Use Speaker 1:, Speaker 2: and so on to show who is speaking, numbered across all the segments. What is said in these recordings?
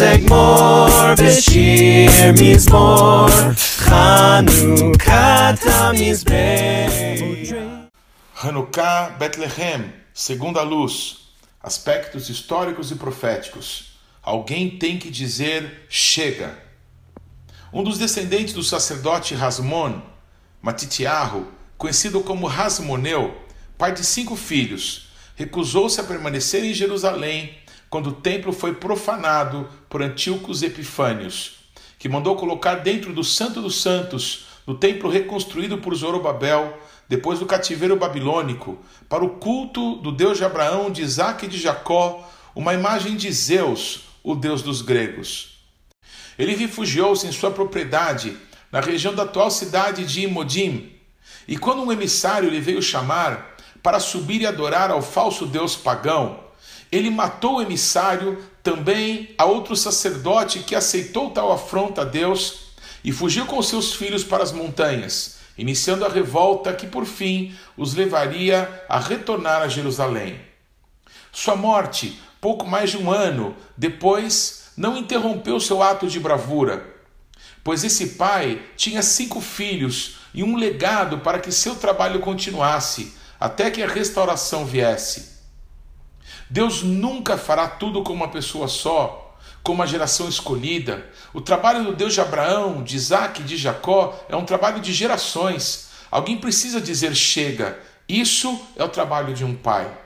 Speaker 1: More Beshir Mizmor Hanukkah
Speaker 2: Hanukkah Bethlehem, segunda luz, aspectos históricos e proféticos. Alguém tem que dizer chega. Um dos descendentes do sacerdote Rasmon, Matitiarro, conhecido como Rasmoneu, pai de cinco filhos, recusou-se a permanecer em Jerusalém quando o templo foi profanado por Antíocos Epifânios, que mandou colocar dentro do Santo dos Santos, no templo reconstruído por Zorobabel, depois do cativeiro babilônico, para o culto do Deus de Abraão, de Isaac e de Jacó, uma imagem de Zeus, o Deus dos gregos. Ele refugiou-se em sua propriedade, na região da atual cidade de Imodim, e quando um emissário lhe veio chamar para subir e adorar ao falso deus pagão, ele matou o emissário, também a outro sacerdote que aceitou tal afronta a Deus, e fugiu com seus filhos para as montanhas iniciando a revolta que por fim os levaria a retornar a Jerusalém. Sua morte, pouco mais de um ano depois, não interrompeu seu ato de bravura, pois esse pai tinha cinco filhos e um legado para que seu trabalho continuasse até que a restauração viesse. Deus nunca fará tudo com uma pessoa só, como a geração escolhida. O trabalho do Deus de Abraão, de Isaac e de Jacó é um trabalho de gerações. Alguém precisa dizer chega. Isso é o trabalho de um pai.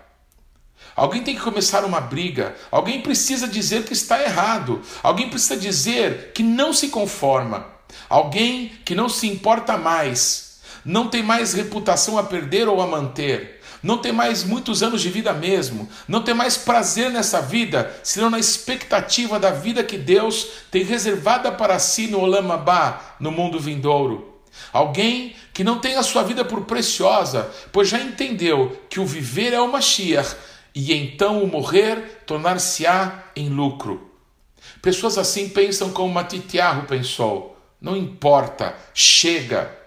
Speaker 2: Alguém tem que começar uma briga. Alguém precisa dizer que está errado. Alguém precisa dizer que não se conforma. Alguém que não se importa mais. Não tem mais reputação a perder ou a manter não ter mais muitos anos de vida mesmo, não ter mais prazer nessa vida, senão na expectativa da vida que Deus tem reservada para si no Olamabá, no mundo vindouro. Alguém que não tem a sua vida por preciosa, pois já entendeu que o viver é o Mashiach e então o morrer tornar-se-á em lucro. Pessoas assim pensam como Matitiarro pensou: não importa, chega.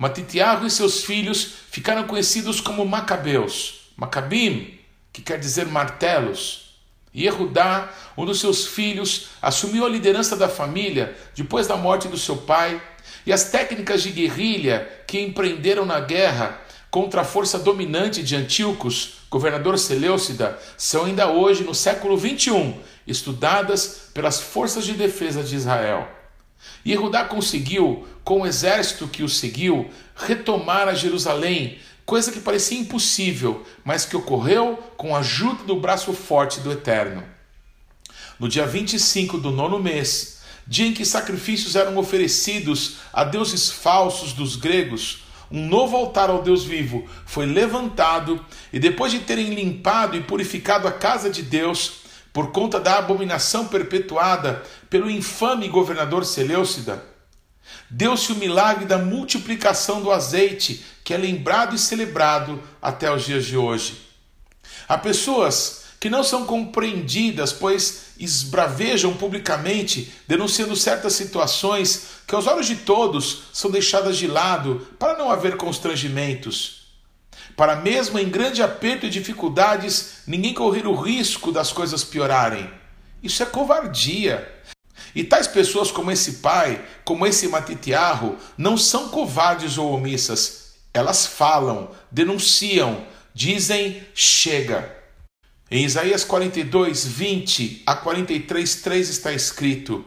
Speaker 2: Matitiarro e seus filhos ficaram conhecidos como Macabeus, Macabim, que quer dizer martelos. E Erudá, um dos seus filhos, assumiu a liderança da família depois da morte do seu pai, e as técnicas de guerrilha que empreenderam na guerra contra a força dominante de Antíocos, governador Seleucida, são ainda hoje, no século XXI, estudadas pelas forças de defesa de Israel. E Erudá conseguiu, com o exército que o seguiu, retomar a Jerusalém, coisa que parecia impossível, mas que ocorreu com a ajuda do braço forte do Eterno. No dia 25 do nono mês, dia em que sacrifícios eram oferecidos a deuses falsos dos gregos, um novo altar ao Deus vivo foi levantado, e depois de terem limpado e purificado a casa de Deus, por conta da abominação perpetuada pelo infame governador Seleucida, deu-se o milagre da multiplicação do azeite, que é lembrado e celebrado até os dias de hoje. Há pessoas que não são compreendidas, pois esbravejam publicamente, denunciando certas situações que, aos olhos de todos, são deixadas de lado para não haver constrangimentos para mesmo em grande aperto e dificuldades, ninguém correr o risco das coisas piorarem. Isso é covardia. E tais pessoas como esse pai, como esse Matitiarro, não são covardes ou omissas. Elas falam, denunciam, dizem chega. Em Isaías 42, 20 a 43, 3 está escrito: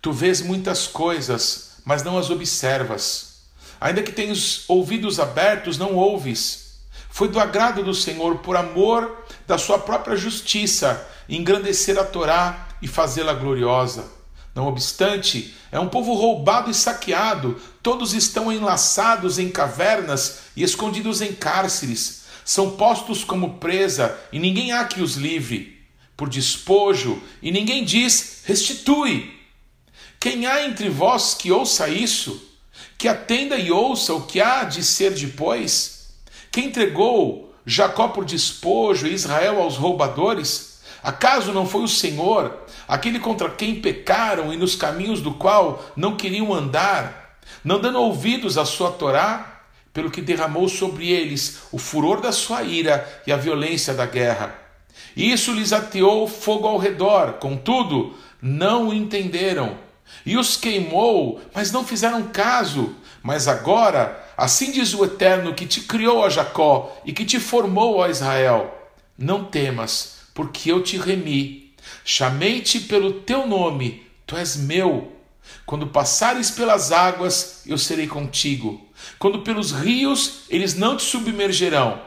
Speaker 2: Tu vês muitas coisas, mas não as observas. Ainda que tenhas ouvidos abertos, não ouves foi do agrado do Senhor, por amor da sua própria justiça, engrandecer a Torá e fazê-la gloriosa. Não obstante, é um povo roubado e saqueado, todos estão enlaçados em cavernas e escondidos em cárceres. São postos como presa e ninguém há que os livre. Por despojo e ninguém diz: restitui. Quem há entre vós que ouça isso? Que atenda e ouça o que há de ser depois? Quem entregou Jacó por despojo e Israel aos roubadores? Acaso não foi o Senhor, aquele contra quem pecaram e nos caminhos do qual não queriam andar, não dando ouvidos à sua Torá, pelo que derramou sobre eles o furor da sua ira e a violência da guerra? Isso lhes ateou fogo ao redor, contudo, não o entenderam. E os queimou, mas não fizeram caso. Mas agora, assim diz o Eterno que te criou a Jacó e que te formou a Israel: Não temas, porque eu te remi. Chamei-te pelo teu nome, tu és meu. Quando passares pelas águas, eu serei contigo. Quando pelos rios, eles não te submergerão.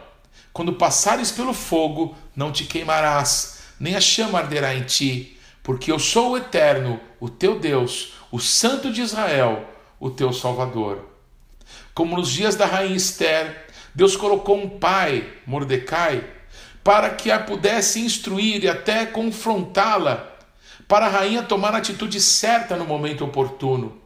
Speaker 2: Quando passares pelo fogo, não te queimarás, nem a chama arderá em ti, porque eu sou o Eterno, o teu Deus, o Santo de Israel, o teu Salvador. Como nos dias da rainha Esther, Deus colocou um pai, Mordecai, para que a pudesse instruir e até confrontá-la, para a rainha tomar a atitude certa no momento oportuno.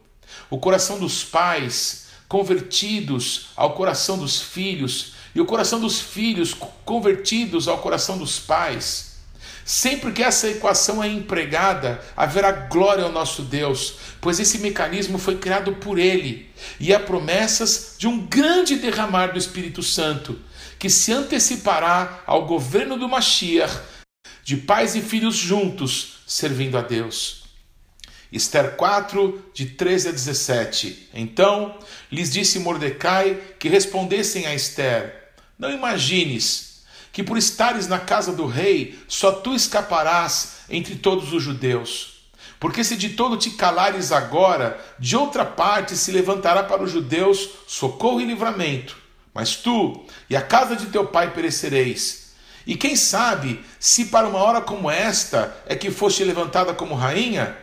Speaker 2: O coração dos pais convertidos ao coração dos filhos e o coração dos filhos convertidos ao coração dos pais. Sempre que essa equação é empregada, haverá glória ao nosso Deus, pois esse mecanismo foi criado por Ele e há promessas de um grande derramar do Espírito Santo, que se antecipará ao governo do Mashiach, de pais e filhos juntos, servindo a Deus. Esther 4, de 13 a 17. Então lhes disse Mordecai que respondessem a Esther: não imagines que por estares na casa do rei, só tu escaparás entre todos os judeus. Porque se de todo te calares agora, de outra parte se levantará para os judeus socorro e livramento. Mas tu e a casa de teu pai perecereis. E quem sabe se para uma hora como esta é que foste levantada como rainha?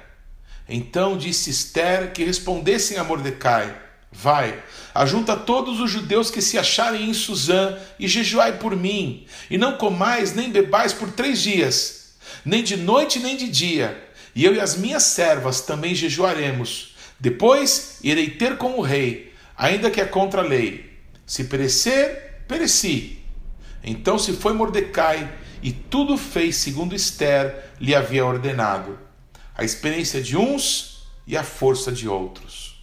Speaker 2: Então disse Esther que respondessem a Mordecai: Vai, ajunta todos os judeus que se acharem em Suzã e jejuai por mim, e não comais nem bebais por três dias, nem de noite nem de dia, e eu e as minhas servas também jejuaremos. Depois irei ter com o rei, ainda que é contra a lei. Se perecer, pereci. Então se foi Mordecai e tudo fez segundo Esther lhe havia ordenado. A experiência de uns e a força de outros.